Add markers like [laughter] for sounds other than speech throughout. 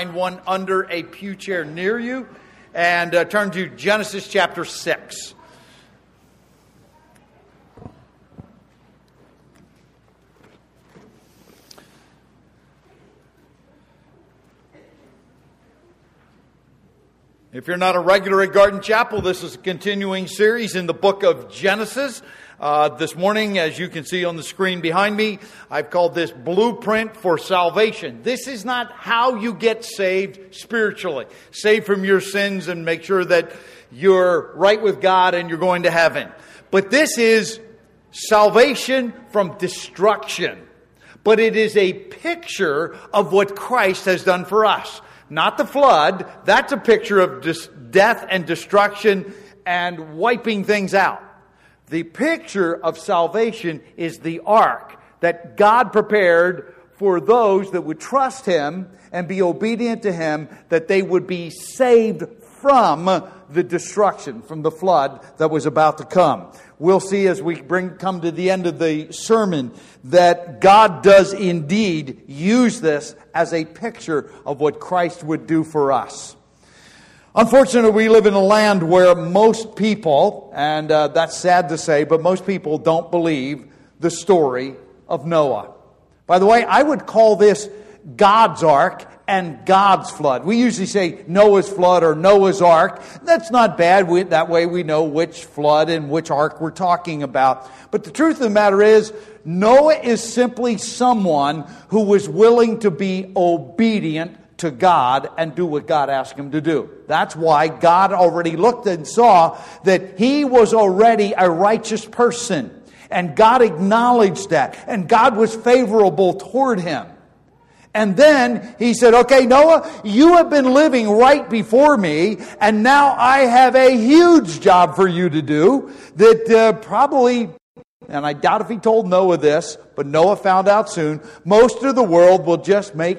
find one under a pew chair near you and uh, turn to Genesis chapter 6. If you're not a regular at Garden Chapel, this is a continuing series in the book of Genesis. Uh, this morning, as you can see on the screen behind me, I've called this Blueprint for Salvation. This is not how you get saved spiritually. Saved from your sins and make sure that you're right with God and you're going to heaven. But this is salvation from destruction. But it is a picture of what Christ has done for us not the flood. That's a picture of dis- death and destruction and wiping things out. The picture of salvation is the ark that God prepared for those that would trust Him and be obedient to Him, that they would be saved from the destruction, from the flood that was about to come. We'll see as we bring, come to the end of the sermon that God does indeed use this as a picture of what Christ would do for us. Unfortunately, we live in a land where most people, and uh, that's sad to say, but most people don't believe the story of Noah. By the way, I would call this God's ark and God's flood. We usually say Noah's flood or Noah's ark. That's not bad. We, that way we know which flood and which ark we're talking about. But the truth of the matter is, Noah is simply someone who was willing to be obedient to God and do what God asked him to do. That's why God already looked and saw that he was already a righteous person. And God acknowledged that. And God was favorable toward him. And then he said, Okay, Noah, you have been living right before me, and now I have a huge job for you to do that uh, probably, and I doubt if he told Noah this, but Noah found out soon, most of the world will just make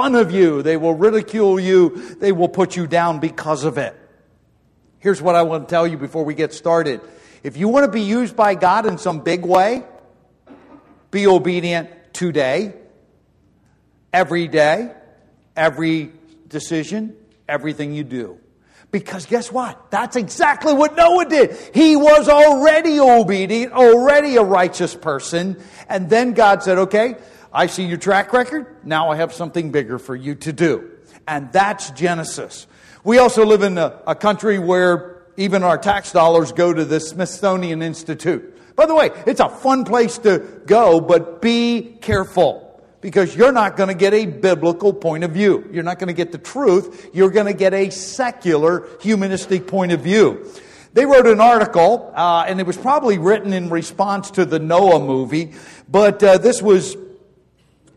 fun of you. They will ridicule you. They will put you down because of it. Here's what I want to tell you before we get started. If you want to be used by God in some big way, be obedient today every day, every decision, everything you do. Because guess what? That's exactly what Noah did. He was already obedient, already a righteous person. And then God said, okay, I see your track record. Now I have something bigger for you to do. And that's Genesis. We also live in a, a country where even our tax dollars go to the Smithsonian Institute. By the way, it's a fun place to go, but be careful because you're not going to get a biblical point of view. You're not going to get the truth. You're going to get a secular, humanistic point of view. They wrote an article, uh, and it was probably written in response to the Noah movie, but uh, this was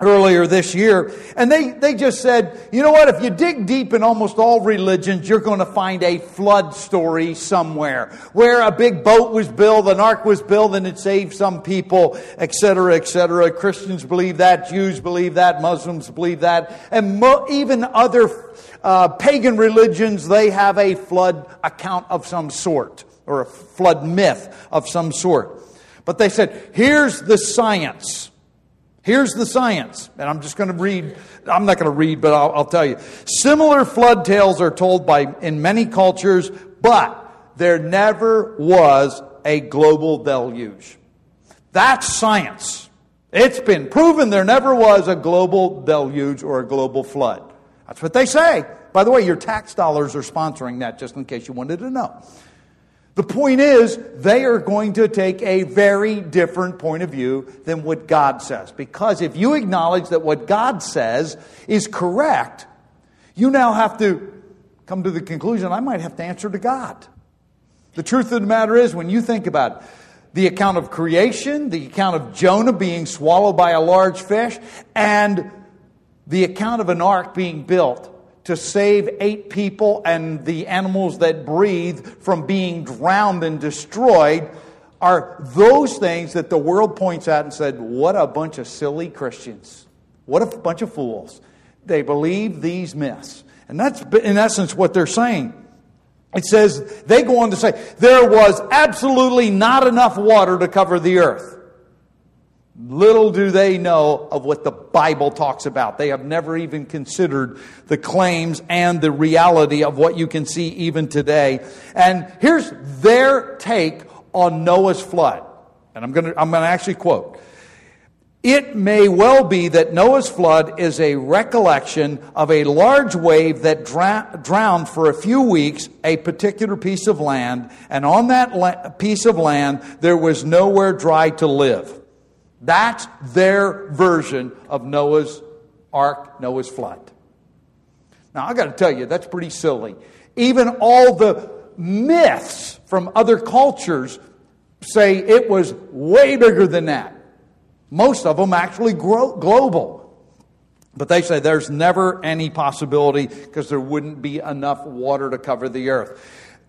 earlier this year. And they, they just said, you know what, if you dig deep in almost all religions, you're going to find a flood story somewhere where a big boat was built, an ark was built, and it saved some people, etc., etc. Christians believe that, Jews believe that, Muslims believe that, and mo- even other uh, pagan religions, they have a flood account of some sort, or a flood myth of some sort. But they said, here's the science. Here's the science, and I'm just going to read. I'm not going to read, but I'll, I'll, tell you. Similar flood tales are told by in many cultures, but there never was a global deluge. That's science. It's been proven there never was a global deluge or a global flood. That's what they say. By the way, your tax dollars are sponsoring that, just in case you wanted to know. The point is, they are going to take a very different point of view than what God says. Because if you acknowledge that what God says is correct, you now have to come to the conclusion I might have to answer to God. The truth of the matter is, when you think about the account of creation, the account of Jonah being swallowed by a large fish, and the account of an ark being built to save eight people and the animals that breathe from being drowned and destroyed are those things that the world points at and said, What a bunch of silly Christians. What a bunch of fools. They believe these myths. And that's, in essence, what they're saying. It says, they go on to say, there was absolutely not enough water to cover the earth. Little do they know of what the Bible talks about. They have never even considered the claims and the reality of what you can see even today. And here's their take on Noah's flood. And I'm going to, I'm going to actually quote. It may well be that Noah's flood is a recollection of a large wave that drowned for a few weeks a particular piece of land, and on that la- piece of land there was nowhere dry to live. That's their version of Noah's ark, Noah's flood. Now, I got to tell you, that's pretty silly. Even all the myths from other cultures say it was way bigger than that. Most of them actually global. But they say there's never any possibility because there wouldn't be enough water to cover the earth.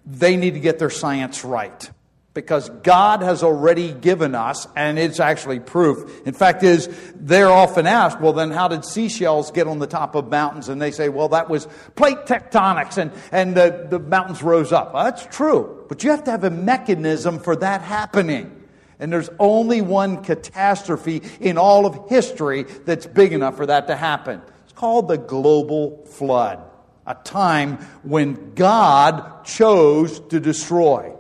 They need to get their science right because God has already given us, and it's actually proof. In fact, is they're often asked, well, then how did seashells get on the top of mountains? And they say, well, that was plate tectonics, and, and the, the mountains rose up. Well, that's true, but you have to have a mechanism for that happening. And there's only one catastrophe in all of history that's big enough for that to happen. It's called the global flood, a time when God chose to destroy.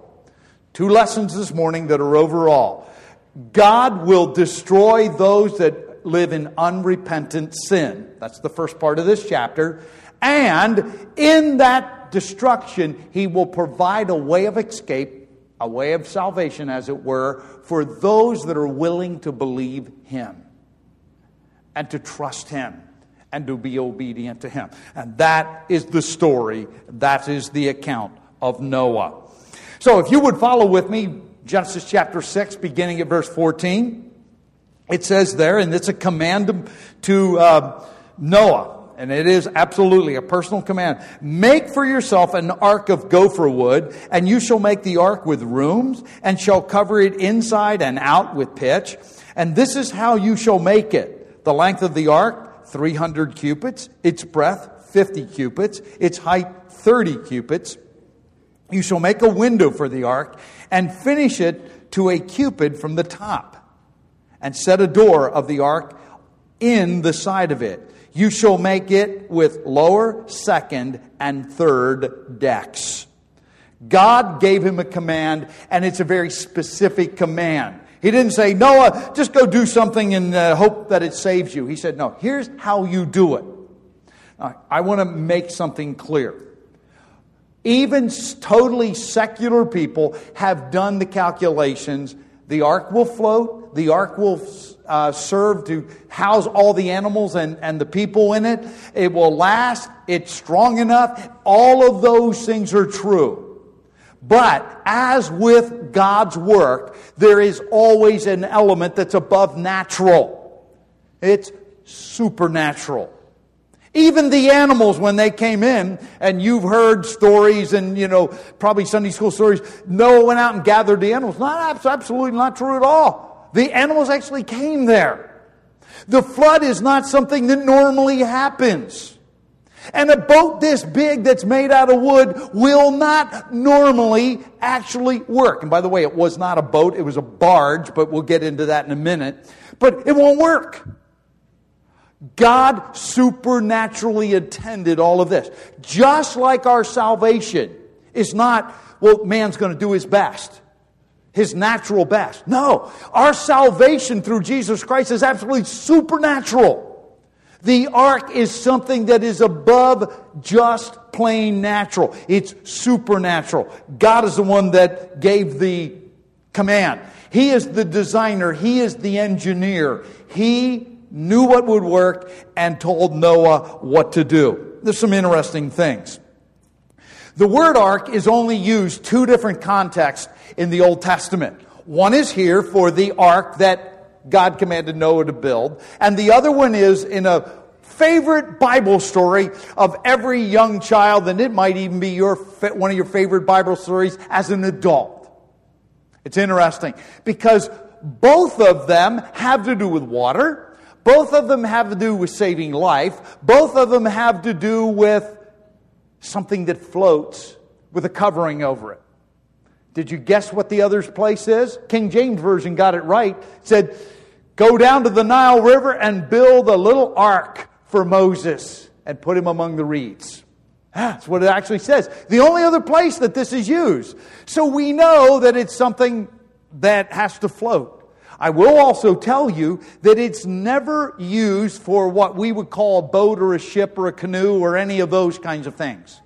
Two lessons this morning that are overall. God will destroy those that live in unrepentant sin. That's the first part of this chapter. And in that destruction, He will provide a way of escape, a way of salvation, as it were, for those that are willing to believe Him and to trust Him and to be obedient to Him. And that is the story, that is the account of Noah. So if you would follow with me, Genesis chapter 6, beginning at verse 14, it says there, and it's a command to uh, Noah, and it is absolutely a personal command. Make for yourself an ark of gopher wood, and you shall make the ark with rooms, and shall cover it inside and out with pitch. And this is how you shall make it. The length of the ark, 300 cubits, its breadth, 50 cubits, its height, 30 cubits. You shall make a window for the ark and finish it to a cubit from the top, and set a door of the ark in the side of it. You shall make it with lower, second, and third decks. God gave him a command, and it's a very specific command. He didn't say, Noah, just go do something and uh, hope that it saves you. He said, No, here's how you do it. I want to make something clear. Even totally secular people have done the calculations. The ark will float, the ark will uh, serve to house all the animals and, and the people in it. It will last, it's strong enough. All of those things are true. But as with God's work, there is always an element that's above natural. It's supernatural. Even the animals, when they came in, and you've heard stories and, you know, probably Sunday school stories, Noah went out and gathered the animals. Not absolutely not true at all. The animals actually came there. The flood is not something that normally happens. And a boat this big that's made out of wood will not normally actually work. And by the way, it was not a boat, it was a barge, but we'll get into that in a minute. But it won't work. God supernaturally attended all of this. Just like our salvation is not, well, man's going to do his best, his natural best. No, our salvation through Jesus Christ is absolutely supernatural. The ark is something that is above just plain natural. It's supernatural. God is the one that gave the command. He is the designer. He is the engineer. He knew what would work, and told Noah what to do. There's some interesting things. The word ark is only used two different contexts in the Old Testament. One is here for the ark that God commanded Noah to build, and the other one is in a favorite Bible story of every young child, and it might even be your one of your favorite Bible stories as an adult. It's interesting because both of them have to do with water. Both of them have to do with saving life. Both of them have to do with something that floats with a covering over it. Did you guess what the other's place is? King James Version got it right. It said, Go down to the Nile River and build a little ark for Moses and put him among the reeds. That's what it actually says. The only other place that this is used. So we know that it's something that has to float. I will also tell you that it's never used for what we would call a boat or a ship or a canoe or any of those kinds of things.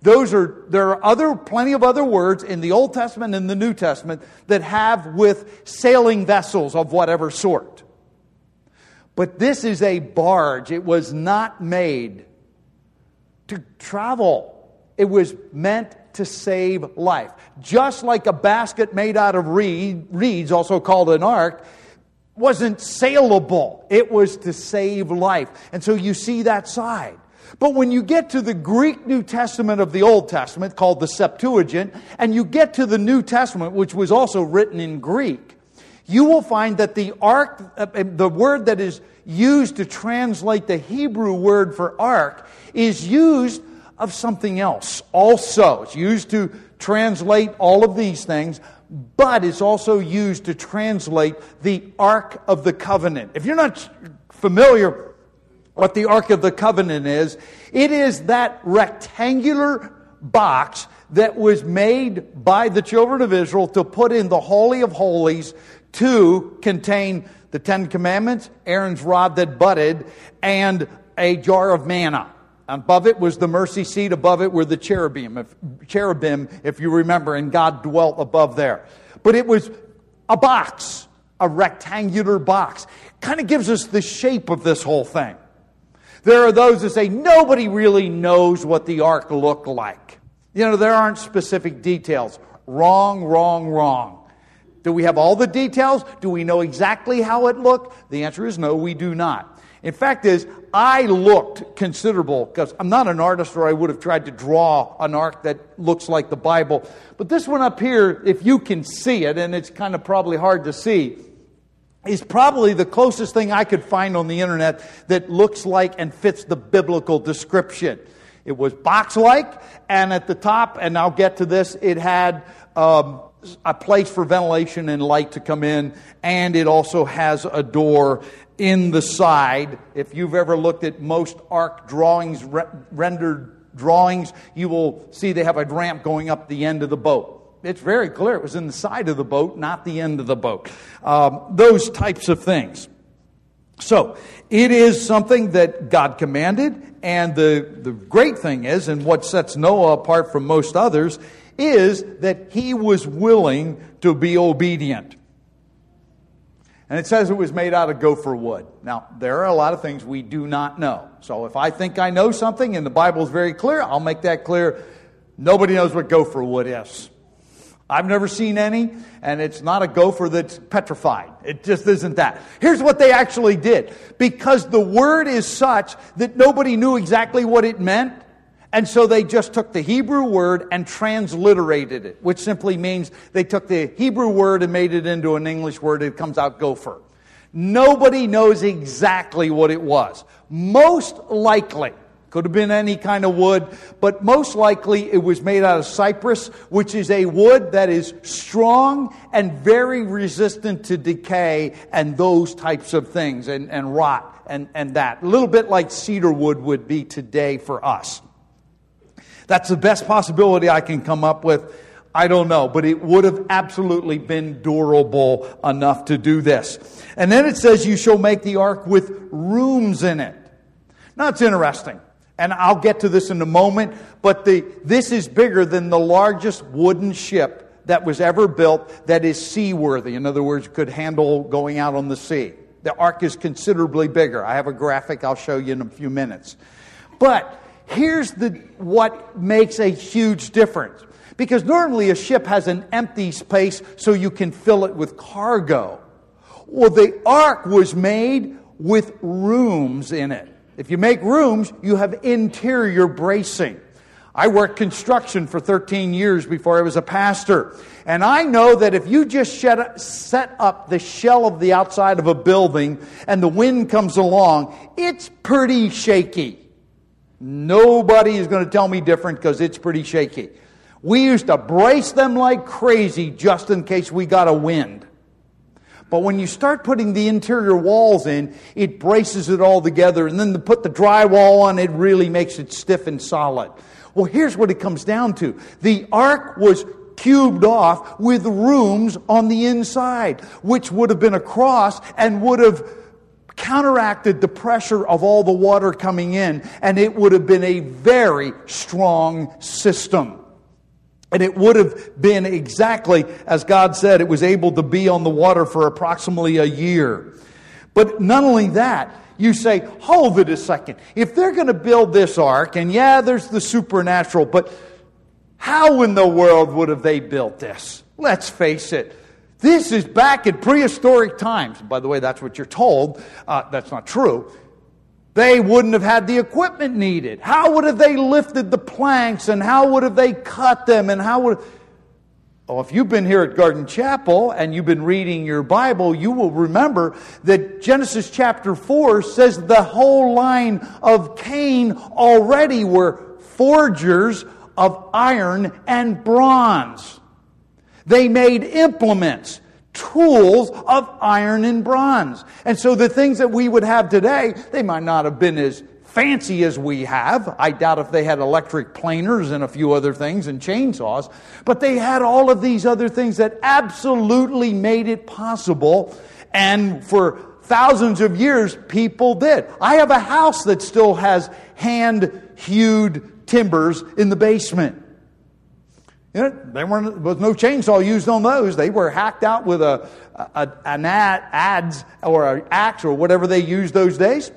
Those are, there are other, plenty of other words in the Old Testament and the New Testament that have with sailing vessels of whatever sort. But this is a barge. It was not made to travel. It was meant to save life. Just like a basket made out of reed, reeds, also called an ark, wasn't saleable. It was to save life. And so you see that side. But when you get to the Greek New Testament of the Old Testament, called the Septuagint, and you get to the New Testament, which was also written in Greek, you will find that the ark, uh, the word that is used to translate the Hebrew word for ark, is used of something else also. It's used to translate all of these things, but it's also used to translate the Ark of the Covenant. If you're not familiar what the Ark of the Covenant is, it is that rectangular box that was made by the children of Israel to put in the Holy of Holies to contain the Ten Commandments, Aaron's rod that budded, and a jar of manna. Above it was the mercy seat. Above it were the cherubim, if, cherubim, if you remember, and God dwelt above there. But it was a box, a rectangular box. Kind of gives us the shape of this whole thing. There are those that say nobody really knows what the ark looked like. You know, there aren't specific details. Wrong, wrong, wrong. Do we have all the details? Do we know exactly how it looked? The answer is no, we do not. In fact, is I looked considerable because I'm not an artist, or I would have tried to draw an ark that looks like the Bible. But this one up here, if you can see it, and it's kind of probably hard to see, is probably the closest thing I could find on the internet that looks like and fits the biblical description. It was box like, and at the top, and I'll get to this, it had um, a place for ventilation and light to come in, and it also has a door in the side. If you've ever looked at most ark drawings, re- rendered drawings, you will see they have a ramp going up the end of the boat. It's very clear it was in the side of the boat, not the end of the boat. Um, those types of things. So, it is something that God commanded, and the, the great thing is, and what sets Noah apart from most others, is that he was willing to be obedient. And it says it was made out of gopher wood. Now, there are a lot of things we do not know. So if I think I know something and the Bible is very clear, I'll make that clear. Nobody knows what gopher wood is. I've never seen any, and it's not a gopher that's petrified. It just isn't that. Here's what they actually did. Because the word is such that nobody knew exactly what it meant, and so they just took the Hebrew word and transliterated it, which simply means they took the Hebrew word and made it into an English word. It comes out gopher. Nobody knows exactly what it was. Most likely, could have been any kind of wood, but most likely it was made out of cypress, which is a wood that is strong and very resistant to decay and those types of things and, and rot and, and that. A little bit like cedar wood would be today for us. That's the best possibility I can come up with. I don't know, but it would have absolutely been durable enough to do this. And then it says, You shall make the ark with rooms in it. Now it's interesting, and I'll get to this in a moment, but the, this is bigger than the largest wooden ship that was ever built that is seaworthy. In other words, could handle going out on the sea. The ark is considerably bigger. I have a graphic I'll show you in a few minutes. But Here's the, what makes a huge difference. Because normally a ship has an empty space so you can fill it with cargo. Well, the ark was made with rooms in it. If you make rooms, you have interior bracing. I worked construction for 13 years before I was a pastor. And I know that if you just set up the shell of the outside of a building and the wind comes along, it's pretty shaky. Nobody is going to tell me different because it's pretty shaky. We used to brace them like crazy just in case we got a wind. But when you start putting the interior walls in, it braces it all together. And then to put the drywall on, it really makes it stiff and solid. Well, here's what it comes down to. The ark was cubed off with rooms on the inside, which would have been a cross and would have counteracted the pressure of all the water coming in, and it would have been a very strong system. And it would have been exactly as God said, it was able to be on the water for approximately a year. But not only that, you say, hold it a second. If they're going to build this ark, and yeah, there's the supernatural, but how in the world would have they built this? Let's face it. This is back in prehistoric times. By the way, that's what you're told. Uh, that's not true. They wouldn't have had the equipment needed. How would have they lifted the planks and how would have they cut them and how would Oh, if you've been here at Garden Chapel and you've been reading your Bible, you will remember that Genesis chapter 4 says the whole line of Cain already were forgers of iron and bronze. They made implements tools of iron and bronze. And so the things that we would have today, they might not have been as fancy as we have. I doubt if they had electric planers and a few other things and chainsaws, but they had all of these other things that absolutely made it possible. And for thousands of years, people did. I have a house that still has hand hewed timbers in the basement. You know, there was no chainsaw used on those. They were hacked out with a, a an ad, adze or an axe or whatever they used those days.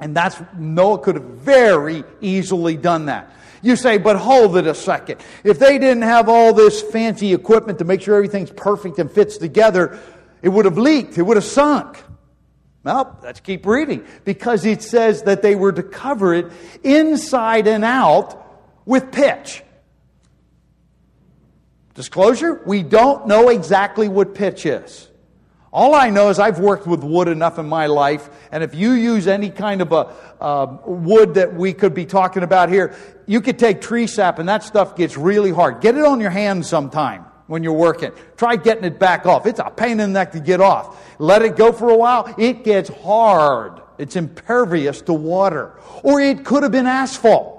And that's, Noah could have very easily done that. You say, but hold it a second. If they didn't have all this fancy equipment to make sure everything's perfect and fits together, it would have leaked. It would have sunk. Well, let's keep reading. Because it says that they were to cover it inside and out with pitch. Disclosure, we don't know exactly what pitch is. All I know is I've worked with wood enough in my life, and if you use any kind of a uh, wood that we could be talking about here, you could take tree sap, and that stuff gets really hard. Get it on your hands sometime when you're working. Try getting it back off. It's a pain in the neck to get off. Let it go for a while. It gets hard. It's impervious to water. Or it could have been asphalt.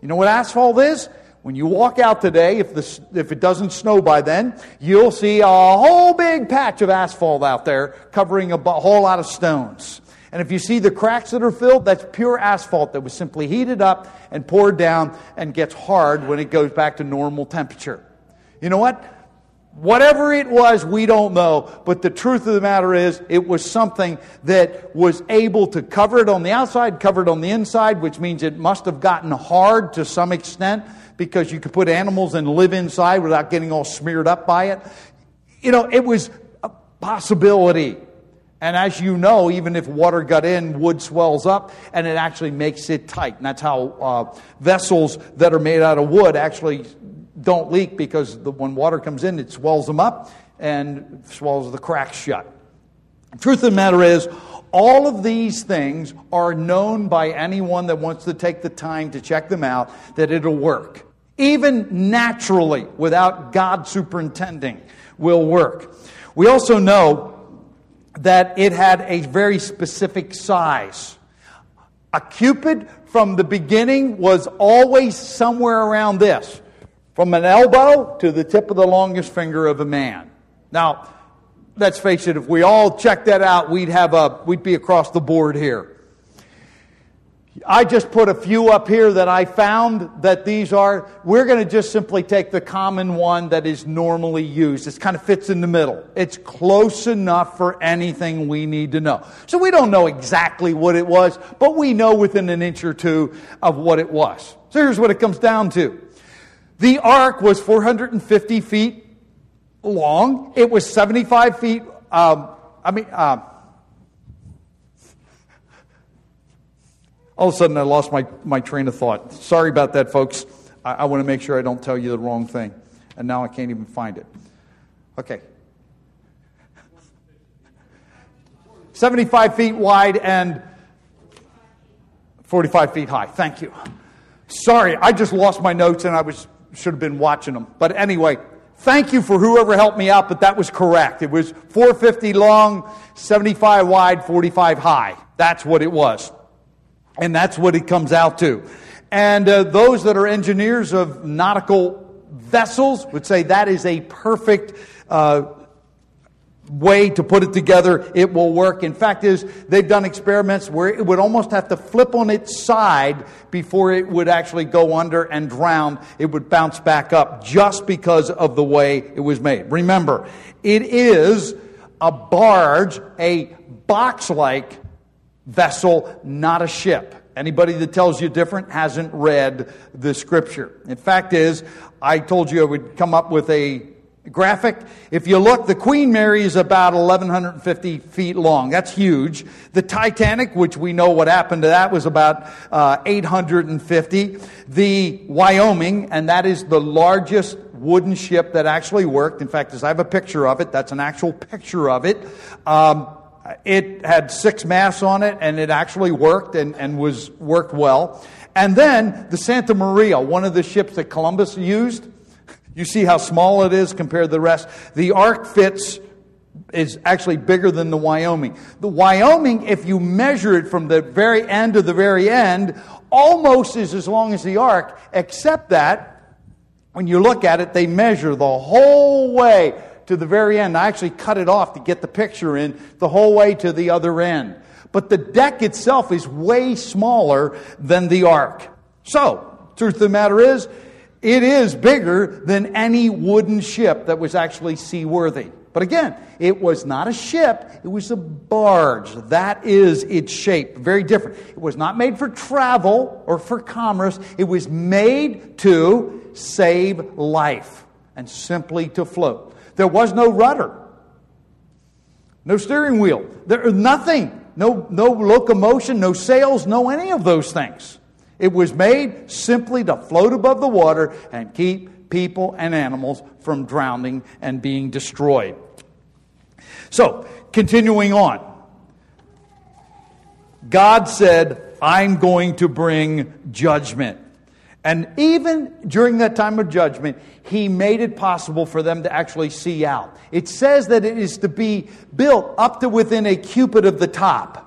You know what asphalt is? When you walk out today, if, the, if it doesn't snow by then, you'll see a whole big patch of asphalt out there covering a whole lot of stones. And if you see the cracks that are filled, that's pure asphalt that was simply heated up and poured down and gets hard when it goes back to normal temperature. You know what? Whatever it was, we don't know. But the truth of the matter is, it was something that was able to cover it on the outside, cover it on the inside, which means it must have gotten hard to some extent because you could put animals and live inside without getting all smeared up by it. You know, it was a possibility. And as you know, even if water got in, wood swells up and it actually makes it tight. And that's how uh, vessels that are made out of wood actually don't leak because the, when water comes in, it swells them up and swells the cracks shut. Truth of the matter is, all of these things are known by anyone that wants to take the time to check them out that it'll work even naturally, without God superintending, will work. We also know that it had a very specific size. A cubit from the beginning was always somewhere around this, from an elbow to the tip of the longest finger of a man. Now, let's face it, if we all checked that out, we'd have a, we'd be across the board here. I just put a few up here that I found that these are. We're going to just simply take the common one that is normally used. It kind of fits in the middle. It's close enough for anything we need to know. So we don't know exactly what it was, but we know within an inch or two of what it was. So here's what it comes down to. The ark was 450 feet long. It was 75 feet, um, I mean, uh, all of a sudden I lost my, my train of thought. Sorry about that, folks. I, I want to make sure I don't tell you the wrong thing. And now I can't even find it. Okay. 75 feet wide and 45 feet high. Thank you. Sorry, I just lost my notes and I was should have been watching them. But anyway, Thank you for whoever helped me out, but that was correct. It was 450 long, 75 wide, 45 high. That's what it was. And that's what it comes out to. And uh, those that are engineers of nautical vessels would say that is a perfect uh, way to put it together, it will work. In fact, is they've done experiments where it would almost have to flip on its side before it would actually go under and drown. It would bounce back up just because of the way it was made. Remember, it is a barge, a box-like vessel, not a ship. Anybody that tells you different hasn't read the scripture. In fact is, I told you I would come up with a graphic. If you look, the Queen Mary is about 1,150 feet long. That's huge. The Titanic, which we know what happened to that, was about uh, 850. The Wyoming, and that is the largest wooden ship that actually worked. In fact, as I have a picture of it, that's an actual picture of it. Um, it had six masts on it, and it actually worked and, and was worked well. And then the Santa Maria, one of the ships that Columbus used, you see how small it is compared to the rest? The ark fits is actually bigger than the Wyoming. The Wyoming, if you measure it from the very end to the very end, almost is as long as the ark, except that when you look at it, they measure the whole way to the very end. I actually cut it off to get the picture in the whole way to the other end. But the deck itself is way smaller than the ark. So, truth of the matter is, it is bigger than any wooden ship that was actually seaworthy. But again, it was not a ship, it was a barge. That is its shape. Very different. It was not made for travel or for commerce, it was made to save life and simply to float. There was no rudder, no steering wheel, there nothing. No, no locomotion, no sails, no any of those things. It was made simply to float above the water and keep people and animals from drowning and being destroyed. So, continuing on. God said, I'm going to bring judgment. And even during that time of judgment, he made it possible for them to actually see out. It says that it is to be built up to within a cubit of the top.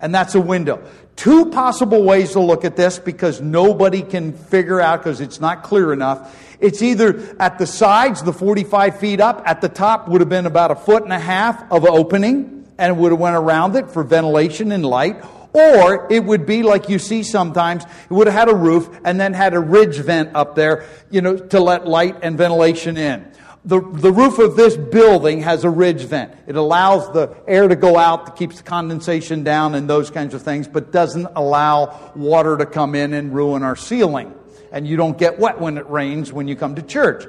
And that's a window. Two possible ways to look at this because nobody can figure out because it's not clear enough. It's either at the sides, the 45 feet up, at the top would have been about a foot and a half of opening and would have went around it for ventilation and light. Or it would be like you see sometimes, it would have had a roof and then had a ridge vent up there, you know, to let light and ventilation in the, the roof of this building has a ridge vent. It allows the air to go out, that keeps the condensation down and those kinds of things, but doesn't allow water to come in and ruin our ceiling. And you don't get wet when it rains when you come to church.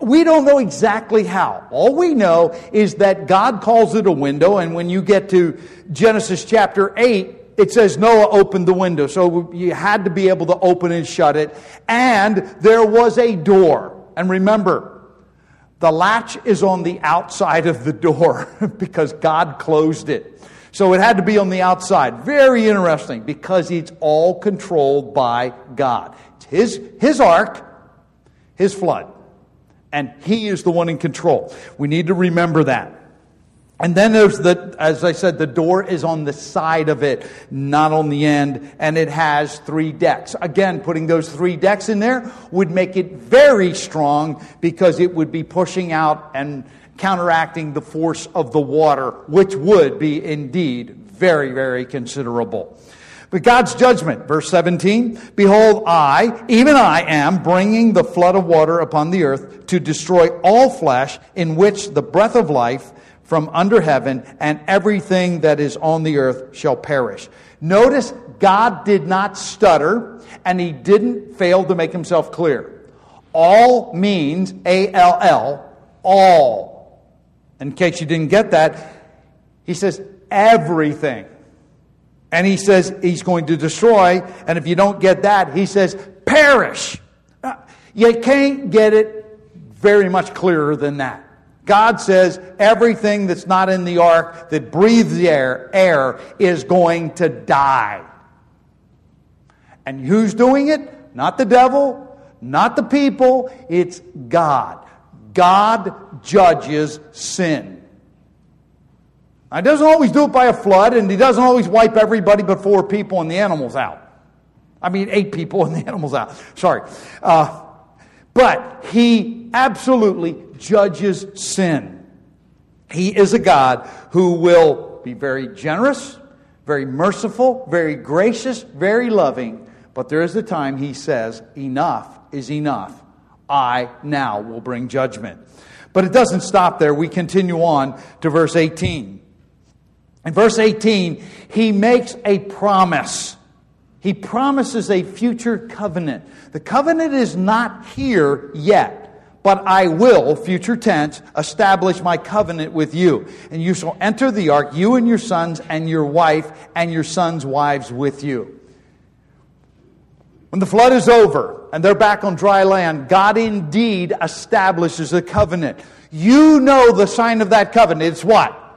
We don't know exactly how. All we know is that God calls it a window, and when you get to Genesis chapter 8, it says Noah opened the window. So you had to be able to open and shut it. And there was a door. And remember, the latch is on the outside of the door [laughs] because God closed it. So it had to be on the outside. Very interesting because it's all controlled by God. It's his, his ark, his flood. And he is the one in control. We need to remember that. And then there's the, as I said, the door is on the side of it, not on the end, and it has three decks. Again, putting those three decks in there would make it very strong because it would be pushing out and counteracting the force of the water, which would be indeed very, very considerable. But God's judgment, verse 17, behold, I, even I am bringing the flood of water upon the earth to destroy all flesh in which the breath of life from under heaven, and everything that is on the earth shall perish. Notice God did not stutter, and he didn't fail to make himself clear. All means A L L, all. In case you didn't get that, he says everything. And he says he's going to destroy, and if you don't get that, he says perish. Uh, you can't get it very much clearer than that. God says everything that's not in the ark that breathes the air, air is going to die. And who's doing it? Not the devil, not the people, it's God. God judges sin. He doesn't always do it by a flood, and he doesn't always wipe everybody but four people and the animals out. I mean, eight people and the [laughs] animals out. Sorry. Uh, but he absolutely judges sin. He is a God who will be very generous, very merciful, very gracious, very loving. But there is a time he says, Enough is enough. I now will bring judgment. But it doesn't stop there. We continue on to verse 18. In verse 18, he makes a promise. He promises a future covenant. The covenant is not here yet, but I will, future tense, establish my covenant with you. And you shall enter the ark, you and your sons and your wife and your sons' wives with you. When the flood is over and they're back on dry land, God indeed establishes a covenant. You know the sign of that covenant. It's what?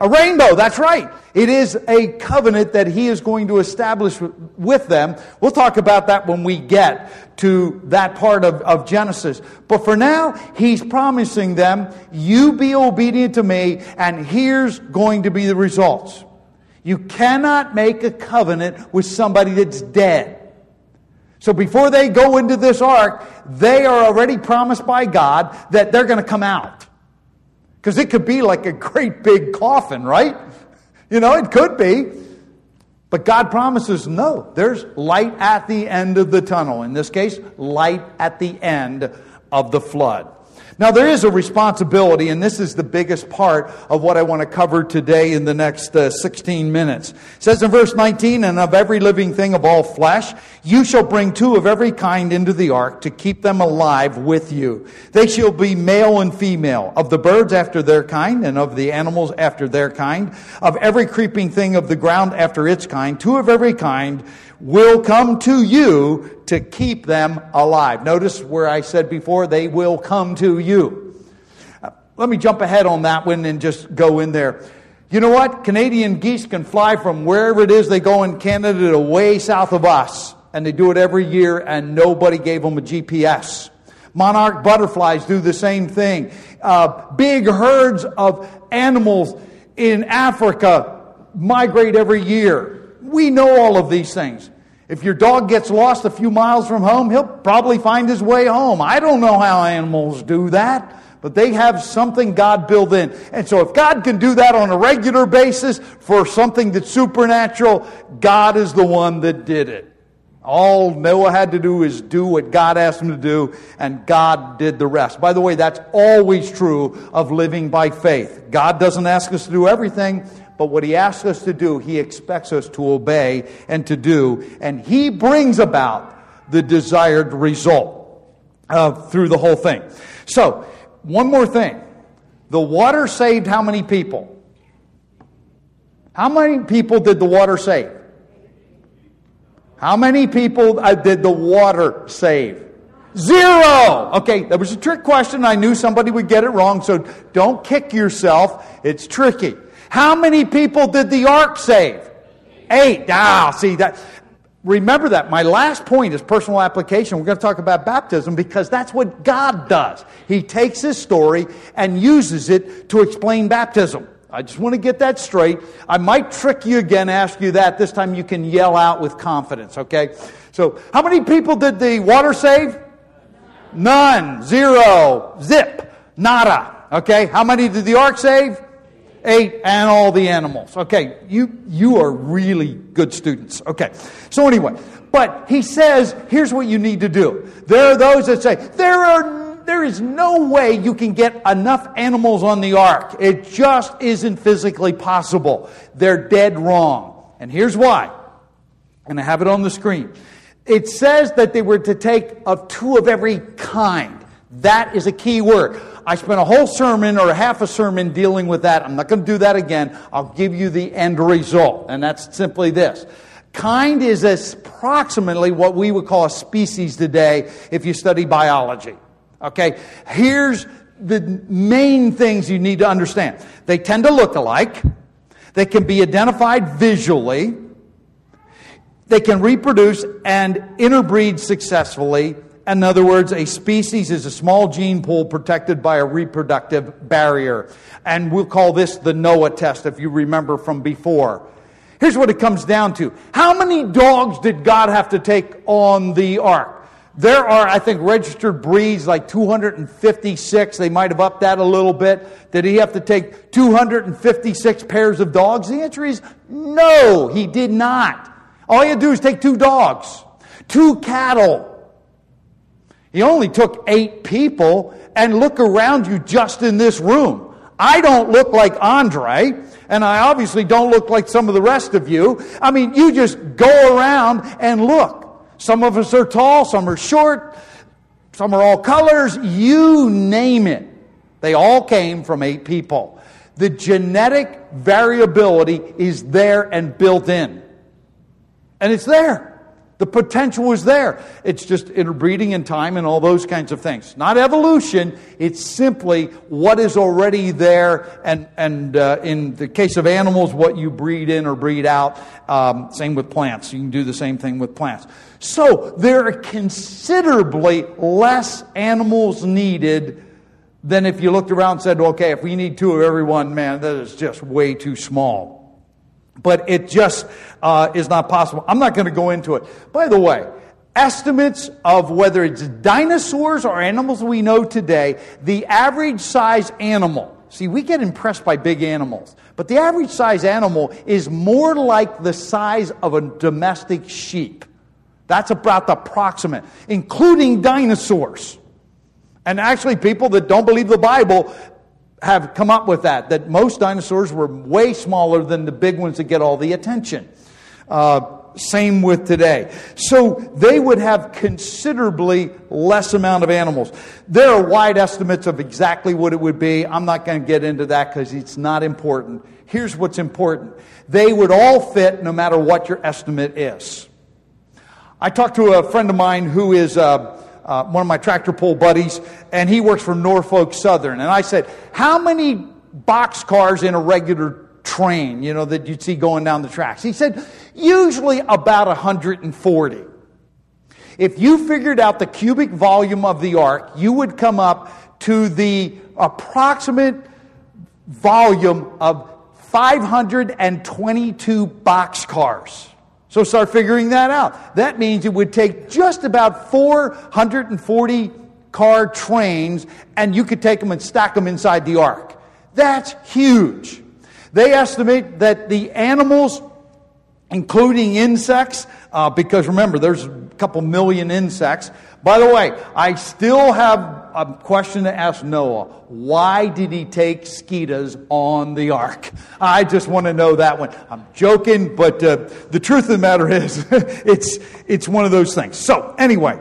A rainbow, that's right. It is a covenant that he is going to establish with them. We'll talk about that when we get to that part of, of Genesis. But for now, he's promising them, you be obedient to me, and here's going to be the results. You cannot make a covenant with somebody that's dead. So before they go into this ark, they are already promised by God that they're going to come out. Because it could be like a great big coffin, right? You know, it could be. But God promises no, there's light at the end of the tunnel. In this case, light at the end of the flood. Now, there is a responsibility, and this is the biggest part of what I want to cover today in the next uh, 16 minutes. It says in verse 19, And of every living thing of all flesh, you shall bring two of every kind into the ark to keep them alive with you. They shall be male and female, of the birds after their kind, and of the animals after their kind, of every creeping thing of the ground after its kind, two of every kind will come to you to keep them alive. Notice where I said before, they will come to you. Uh, let me jump ahead on that one and just go in there. You know what? Canadian geese can fly from wherever it is they go in Canada to way south of us. And they do it every year, and nobody gave them a GPS. Monarch butterflies do the same thing. Uh, big herds of animals in Africa migrate every year. We know all of these things. If your dog gets lost a few miles from home, he'll probably find his way home. I don't know how animals do that, but they have something God built in. And so if God can do that on a regular basis for something that's supernatural, God is the one that did it. All Noah had to do is do what God asked him to do, and God did the rest. By the way, that's always true of living by faith. God doesn't ask us to do everything, but what he asks us to do, he expects us to obey and to do, and he brings about the desired result uh, through the whole thing. So, one more thing. The water saved how many people? How many people did the water save? How many people uh, did the water save? Zero! Okay, that was a trick question. I knew somebody would get it wrong, so don't kick yourself. It's tricky. How many people did the ark save? Eight. Ah, see that. Remember that. My last point is personal application. We're going to talk about baptism because that's what God does. He takes this story and uses it to explain baptism. I just want to get that straight. I might trick you again, ask you that. This time you can yell out with confidence, okay? So, how many people did the water save? None. Zero. Zip. Nada. Okay? How many did the ark save? Eight, and all the animals. Okay, you, you are really good students. Okay, so anyway, but he says, here's what you need to do. There are those that say, there are there is no way you can get enough animals on the ark. It just isn't physically possible. They're dead wrong. And here's why. And I have it on the screen. It says that they were to take of two of every kind. That is a key word. I spent a whole sermon or half a sermon dealing with that. I'm not going to do that again. I'll give you the end result, and that's simply this. Kind is approximately what we would call a species today if you study biology. Okay? Here's the main things you need to understand. They tend to look alike. They can be identified visually. They can reproduce and interbreed successfully In other words, a species is a small gene pool protected by a reproductive barrier. And we'll call this the Noah test if you remember from before. Here's what it comes down to. How many dogs did God have to take on the ark? There are, I think, registered breeds like 256. They might have upped that a little bit. Did he have to take 256 pairs of dogs? The answer is no, he did not. All you do is take two dogs, two cattle. He only took eight people, and look around you just in this room. I don't look like Andre, and I obviously don't look like some of the rest of you. I mean, you just go around and look. Some of us are tall, some are short, some are all colors, you name it. They all came from eight people. The genetic variability is there and built in. And it's there. The potential is there. It's just interbreeding in time and all those kinds of things. Not evolution, it's simply what is already there. And, and uh, in the case of animals, what you breed in or breed out. Um, same with plants. You can do the same thing with plants. So there are considerably less animals needed than if you looked around and said, okay, if we need two of every one, man, that is just way too small. But it just uh, is not possible. I'm not going to go into it. By the way, estimates of whether it's dinosaurs or animals we know today, the average size animal, see, we get impressed by big animals, but the average size animal is more like the size of a domestic sheep. That's about the approximate, including dinosaurs. And actually, people that don't believe the Bible have come up with that, that most dinosaurs were way smaller than the big ones that get all the attention. Uh, same with today. So they would have considerably less amount of animals. There are wide estimates of exactly what it would be. I'm not going to get into that because it's not important. Here's what's important. They would all fit no matter what your estimate is. I talked to a friend of mine who is uh, uh, one of my tractor pull buddies, and he works for Norfolk Southern. And I said, How many box cars in a regular train, you know, that you'd see going down the tracks? He said, Usually about 140. If you figured out the cubic volume of the ark, you would come up to the approximate volume of 522 box cars. So start figuring that out. That means it would take just about 440 car trains and you could take them and stack them inside the ark. That's huge. They estimate that the animals, including insects, uh, because remember, there's a couple million insects. By the way, I still have a question to ask Noah. Why did he take skeeters on the ark? I just want to know that one. I'm joking, but uh, the truth of the matter is, [laughs] it's, it's one of those things. So, anyway,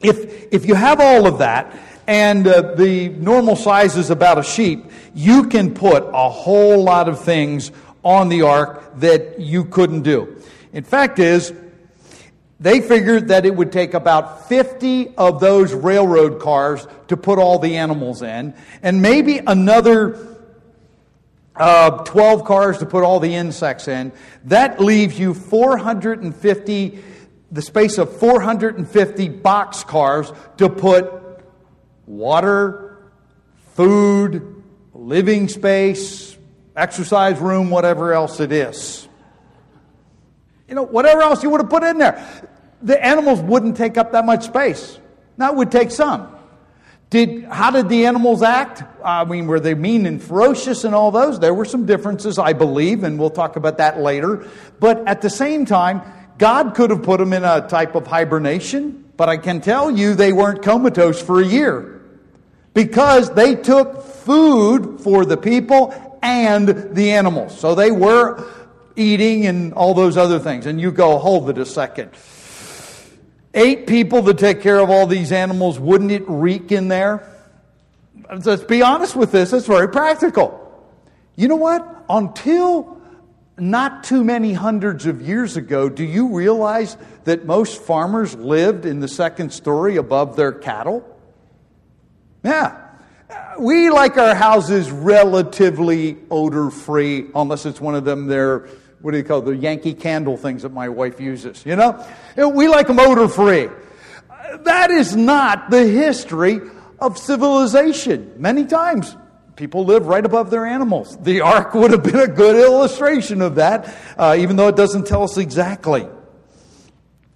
if, if you have all of that, and uh, the normal size is about a sheep, you can put a whole lot of things on the ark that you couldn't do. In fact, is they figured that it would take about 50 of those railroad cars to put all the animals in, and maybe another uh, 12 cars to put all the insects in. That leaves you 450, the space of 450 box cars to put water, food, living space, exercise room, whatever else it is. You know, whatever else you would have put in there. The animals wouldn't take up that much space. Now, it would take some. Did, how did the animals act? I mean, were they mean and ferocious and all those? There were some differences, I believe, and we'll talk about that later. But at the same time, God could have put them in a type of hibernation, but I can tell you they weren't comatose for a year because they took food for the people and the animals. So they were eating and all those other things. And you go, hold it a second. Eight people to take care of all these animals, wouldn't it reek in there? Let's be honest with this, it's very practical. You know what? Until not too many hundreds of years ago, do you realize that most farmers lived in the second story above their cattle? Yeah. We like our houses relatively odor free, unless it's one of them they're what do you call the Yankee candle things that my wife uses, you know? We like them odor free. that is not the history of civilization. Many times, people live right above their animals. The ark would have been a good illustration of that, uh, even though it doesn't tell us exactly.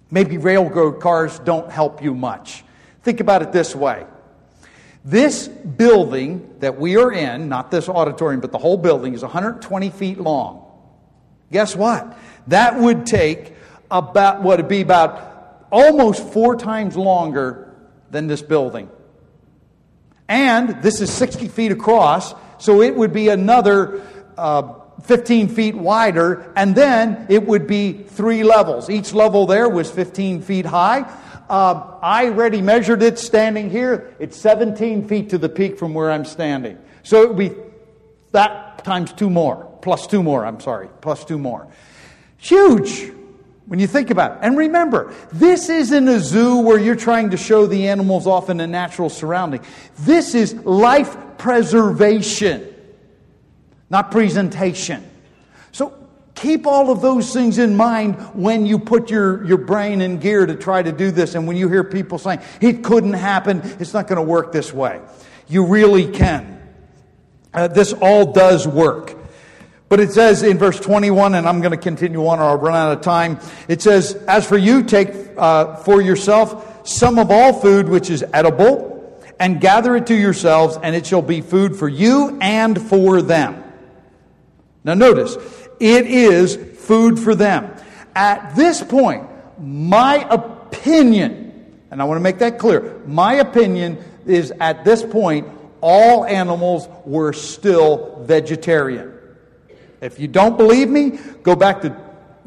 Maybe railroad cars don't help you much. Think about it this way. This building that we are in, not this auditorium, but the whole building, is 120 feet long. Guess what? That would take about what would be about almost four times longer than this building. And this is 60 feet across, so it would be another uh, 15 feet wider, and then it would be three levels. Each level there was 15 feet high. Uh, I already measured it standing here. It's 17 feet to the peak from where I'm standing. So it would be that times two more, plus two more, I'm sorry, plus two more. Huge when you think about it. And remember, this isn't a zoo where you're trying to show the animals off in a natural surrounding. This is life preservation not presentation. So keep all of those things in mind when you put your, your brain in gear to try to do this. And when you hear people saying, it couldn't happen, it's not going to work this way. You really can. Uh, this all does work. But it says in verse 21, and I'm going to continue on or I'll run out of time. It says, As for you, take uh, for yourself some of all food which is edible, and gather it to yourselves, and it shall be food for you and for them. Now, notice, it is food for them. At this point, my opinion, and I want to make that clear, my opinion is at this point, all animals were still vegetarian. If you don't believe me, go back to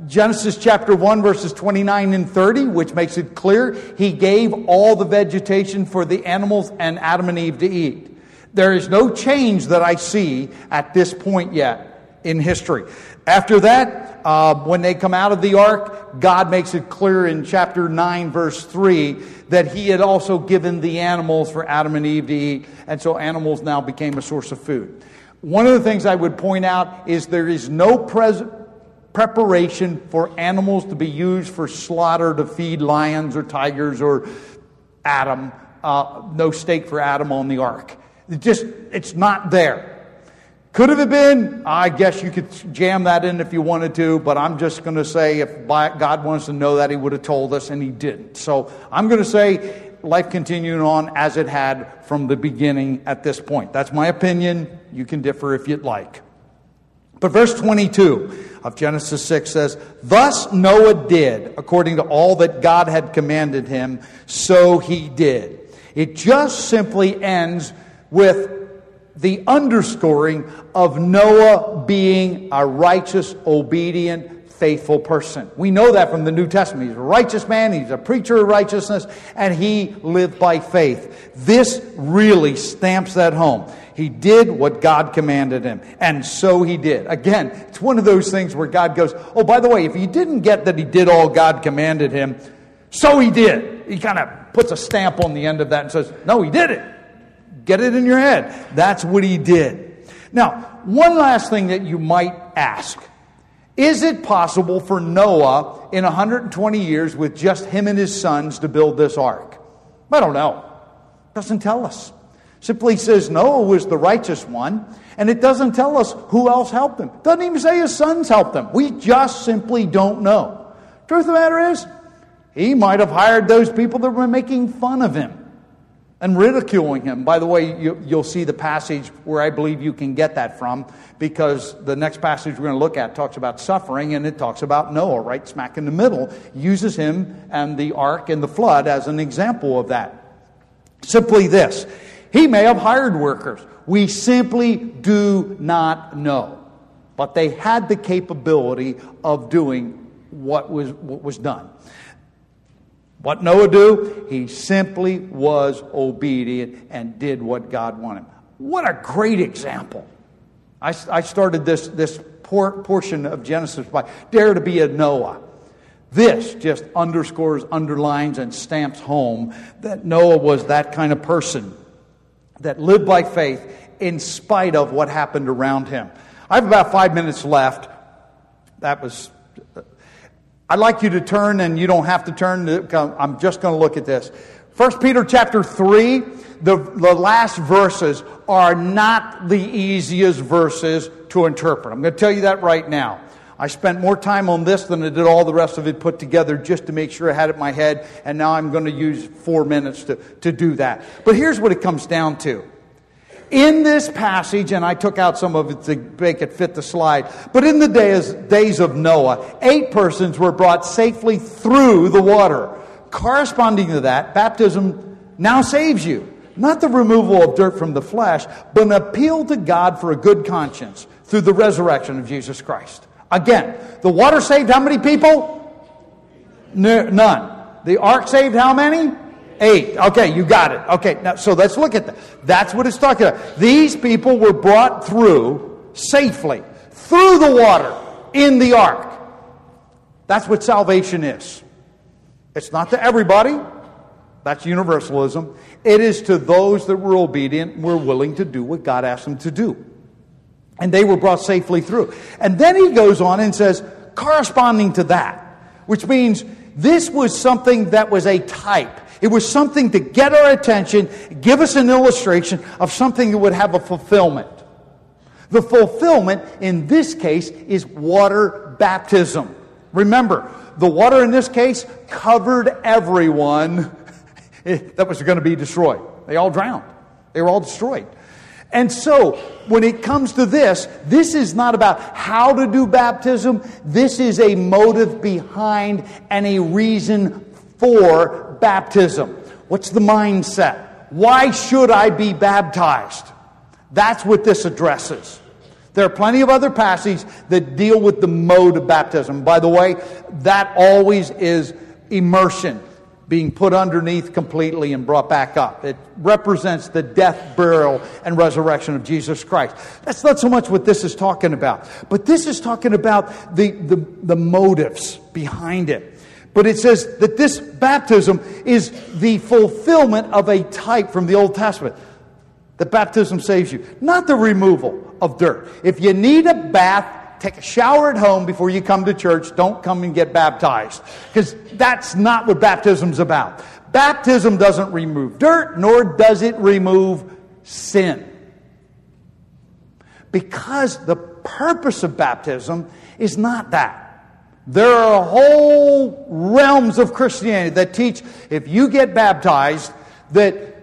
Genesis chapter 1, verses 29 and 30, which makes it clear he gave all the vegetation for the animals and Adam and Eve to eat. There is no change that I see at this point yet in history. After that, uh, when they come out of the ark, God makes it clear in chapter 9, verse 3, that He had also given the animals for Adam and Eve to eat, and so animals now became a source of food. One of the things I would point out is there is no preparation for animals to be used for slaughter to feed lions or tigers or Adam. Uh, no steak for Adam on the ark. It just, it's not there. Could have been? I guess you could jam that in if you wanted to, but I'm just going to say if God wants to know that, He would have told us, and He didn't. So I'm going to say life continuing on as it had from the beginning at this point. That's my opinion. You can differ if you'd like. But verse 22 of Genesis 6 says, Thus Noah did, according to all that God had commanded him, so he did. It just simply ends with the underscoring of Noah being a righteous, obedient, faithful person. We know that from the New Testament. He's a righteous man, he's a preacher of righteousness, and he lived by faith. This really stamps that home. He did what God commanded him, and so he did. Again, it's one of those things where God goes, Oh, by the way, if you didn't get that he did all God commanded him, so he did. He kind of puts a stamp on the end of that and says, No, he did it. Get it in your head. That's what he did. Now, one last thing that you might ask Is it possible for Noah in 120 years with just him and his sons to build this ark? I don't know. It doesn't tell us. Simply says Noah was the righteous one, and it doesn't tell us who else helped him. It doesn't even say his sons helped him. We just simply don't know. Truth of the matter is, he might have hired those people that were making fun of him and ridiculing him. By the way, you, will see the passage where I believe you can get that from because the next passage we're going to look at talks about suffering and it talks about Noah, right smack in the middle, uses him and the ark and the flood as an example of that. Simply this he may have hired workers. We simply do not know. But they had the capability of doing what was, what was done. What Noah do? He simply was obedient and did what God wanted. What a great example. I, I started this, this por- portion of Genesis by dare to be a Noah. This just underscores, underlines, and stamps home that Noah was that kind of person that lived by faith in spite of what happened around him. I have about five minutes left. That was I'd like you to turn, and you don't have to turn. I'm just going to look at this. 1 Peter chapter 3, the, the last verses are not the easiest verses to interpret. I'm going to tell you that right now. I spent more time on this than I did all the rest of it put together just to make sure I had it in my head, and now I'm going to use four minutes to, to do that. But here's what it comes down to. In this passage, and I took out some of it to make it fit the slide, but in the days, days of Noah, eight persons were brought safely through the water. Corresponding to that, baptism now saves you. Not the removal of dirt from the flesh, but an appeal to God for a good conscience through the resurrection of Jesus Christ. Again, the water saved how many people? None. The ark saved how many? Eight. Okay, you got it. Okay, now, so let's look at that. That's what it's talking about. These people were brought through safely, through the water, in the ark. That's what salvation is. It's not to everybody. That's universalism. It is to those that were obedient and were willing to do what God asked them to do. And they were brought safely through. And then he goes on and says, corresponding to that, which means this was something that was a type. It was something to get our attention, give us an illustration of something that would have a fulfillment. The fulfillment in this case is water baptism. Remember, the water in this case covered everyone [laughs] that was going to be destroyed. They all drowned. They were all destroyed. And so, when it comes to this, this is not about how to do baptism. This is a motive behind and a reason for baptism. What's the mindset? Why should I be baptized? That's what this addresses. There are plenty of other passages that deal with the mode of baptism. By the way, that always is immersion, being put underneath completely and brought back up. It represents the death, burial, and resurrection of Jesus Christ. That's not so much what this is talking about, but this is talking about the, the, the motives behind it. But it says that this baptism is the fulfillment of a type from the Old Testament. The baptism saves you, not the removal of dirt. If you need a bath, take a shower at home before you come to church. Don't come and get baptized. Because that's not what baptism's about. Baptism doesn't remove dirt, nor does it remove sin. Because the purpose of baptism is not that. There are whole realms of Christianity that teach if you get baptized, that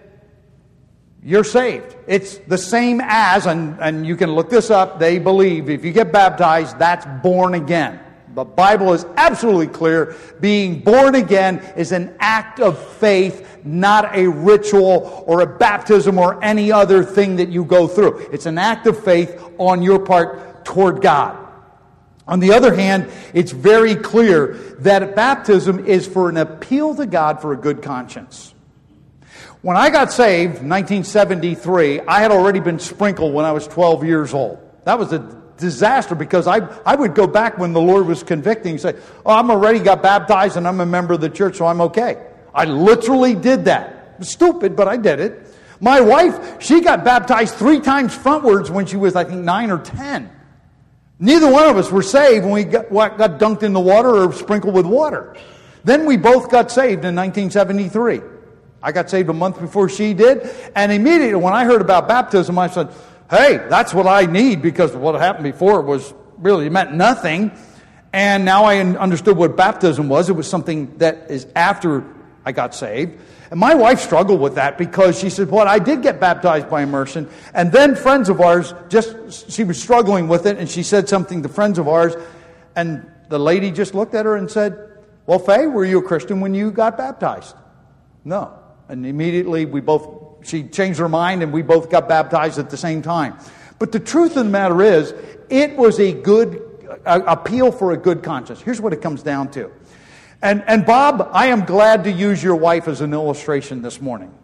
you're saved. It's the same as, and, and you can look this up, they believe if you get baptized, that's born again. The Bible is absolutely clear. Being born again is an act of faith, not a ritual or a baptism or any other thing that you go through. It's an act of faith on your part toward God. On the other hand, it's very clear that baptism is for an appeal to God for a good conscience. When I got saved in 1973, I had already been sprinkled when I was 12 years old. That was a disaster because I, I would go back when the Lord was convicting and say, Oh, I'm already got baptized and I'm a member of the church, so I'm okay. I literally did that. stupid, but I did it. My wife, she got baptized three times frontwards when she was, I think, nine or ten. Neither one of us were saved when we got, got dunked in the water or sprinkled with water. Then we both got saved in 1973. I got saved a month before she did. And immediately when I heard about baptism, I said, hey, that's what I need because what happened before was really meant nothing. And now I understood what baptism was. It was something that is after I got saved. And my wife struggled with that because she said, Well, I did get baptized by immersion. And then friends of ours, just, she was struggling with it, and she said something to friends of ours. And the lady just looked at her and said, Well, Faye, were you a Christian when you got baptized? No. And immediately we both, she changed her mind and we both got baptized at the same time. But the truth of the matter is, it was a good a, appeal for a good conscience. Here's what it comes down to. And, and Bob, I am glad to use your wife as an illustration this morning.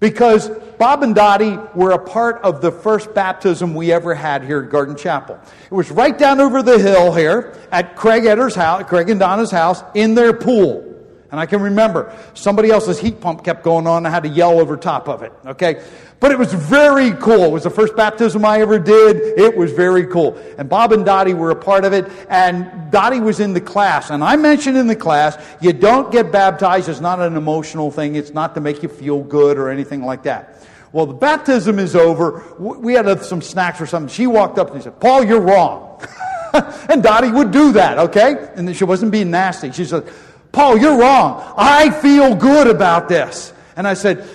Because Bob and Dottie were a part of the first baptism we ever had here at Garden Chapel. It was right down over the hill here at Craig Etter's house, Craig and Donna's house, in their pool. And I can remember somebody else's heat pump kept going on. I had to yell over top of it. Okay. But it was very cool. It was the first baptism I ever did. It was very cool. And Bob and Dottie were a part of it. And Dottie was in the class. And I mentioned in the class, you don't get baptized. It's not an emotional thing. It's not to make you feel good or anything like that. Well, the baptism is over. We had some snacks or something. She walked up and said, Paul, you're wrong. [laughs] and Dottie would do that, okay? And she wasn't being nasty. She said, Paul, you're wrong. I feel good about this. And I said,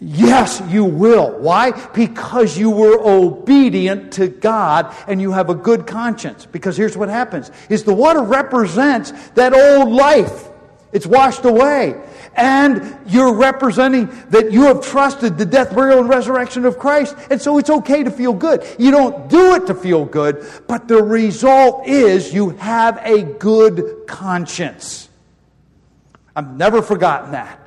Yes, you will. Why? Because you were obedient to God and you have a good conscience. Because here's what happens is the water represents that old life. It's washed away. And you're representing that you have trusted the death, burial, and resurrection of Christ. And so it's okay to feel good. You don't do it to feel good, but the result is you have a good conscience. I've never forgotten that.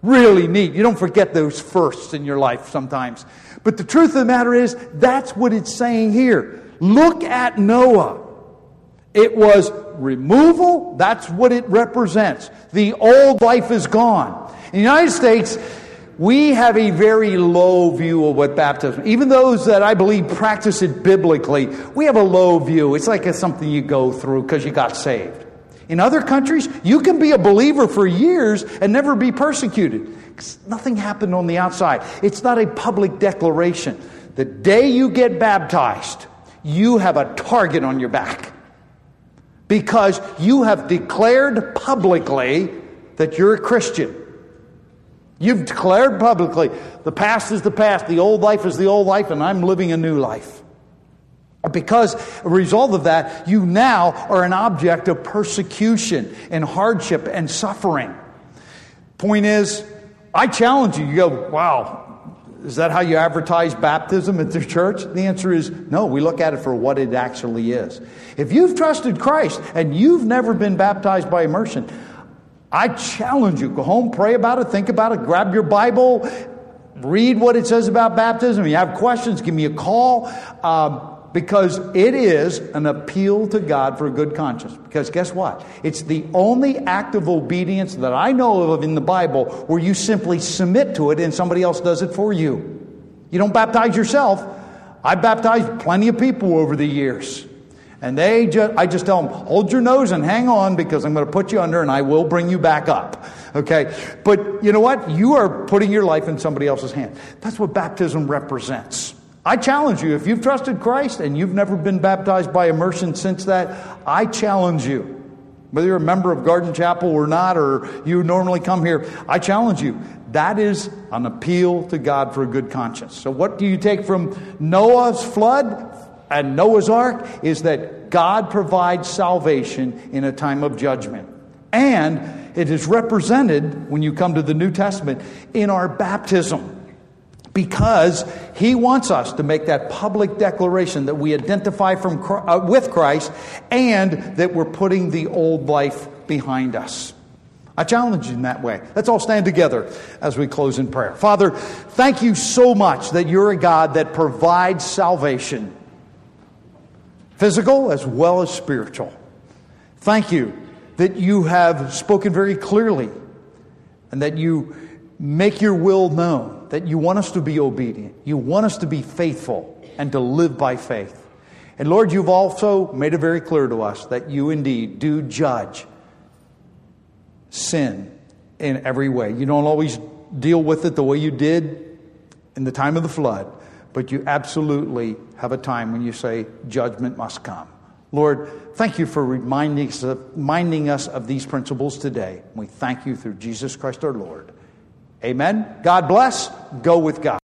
Really neat. You don't forget those firsts in your life sometimes. But the truth of the matter is, that's what it's saying here. Look at Noah. It was removal, that's what it represents. The old life is gone. In the United States, we have a very low view of what baptism even those that i believe practice it biblically we have a low view it's like it's something you go through because you got saved in other countries you can be a believer for years and never be persecuted nothing happened on the outside it's not a public declaration the day you get baptized you have a target on your back because you have declared publicly that you're a Christian. You've declared publicly the past is the past, the old life is the old life, and I'm living a new life. Because a result of that, you now are an object of persecution and hardship and suffering. Point is, I challenge you. You go, wow, is that how you advertise baptism at the church? The answer is no. We look at it for what it actually is. If you've trusted Christ and you've never been baptized by immersion, I challenge you go home, pray about it, think about it, grab your Bible, read what it says about baptism. If you have questions, give me a call. Um, because it is an appeal to God for a good conscience. Because guess what? It's the only act of obedience that I know of in the Bible where you simply submit to it and somebody else does it for you. You don't baptize yourself. I baptized plenty of people over the years. And they just, I just tell them, hold your nose and hang on because I'm going to put you under and I will bring you back up. Okay? But you know what? You are putting your life in somebody else's hand. That's what baptism represents. I challenge you, if you've trusted Christ and you've never been baptized by immersion since that, I challenge you. Whether you're a member of Garden Chapel or not, or you normally come here, I challenge you. That is an appeal to God for a good conscience. So, what do you take from Noah's flood and Noah's ark? Is that God provides salvation in a time of judgment. And it is represented, when you come to the New Testament, in our baptism because he wants us to make that public declaration that we identify from, uh, with Christ and that we're putting the old life behind us. I challenge you in that way. Let's all stand together as we close in prayer. Father, thank you so much that you're a God that provides salvation, physical as well as spiritual. Thank you that you have spoken very clearly and that you make your will known that you want us to be obedient. You want us to be faithful and to live by faith. And Lord, you've also made it very clear to us that you indeed do judge sin in every way. You don't always deal with it the way you did in the time of the flood, but you absolutely have a time when you say judgment must come. Lord, thank you for reminding us, of, reminding us of these principles today. We thank you through Jesus Christ our Lord. Amen. God bless. Go with God.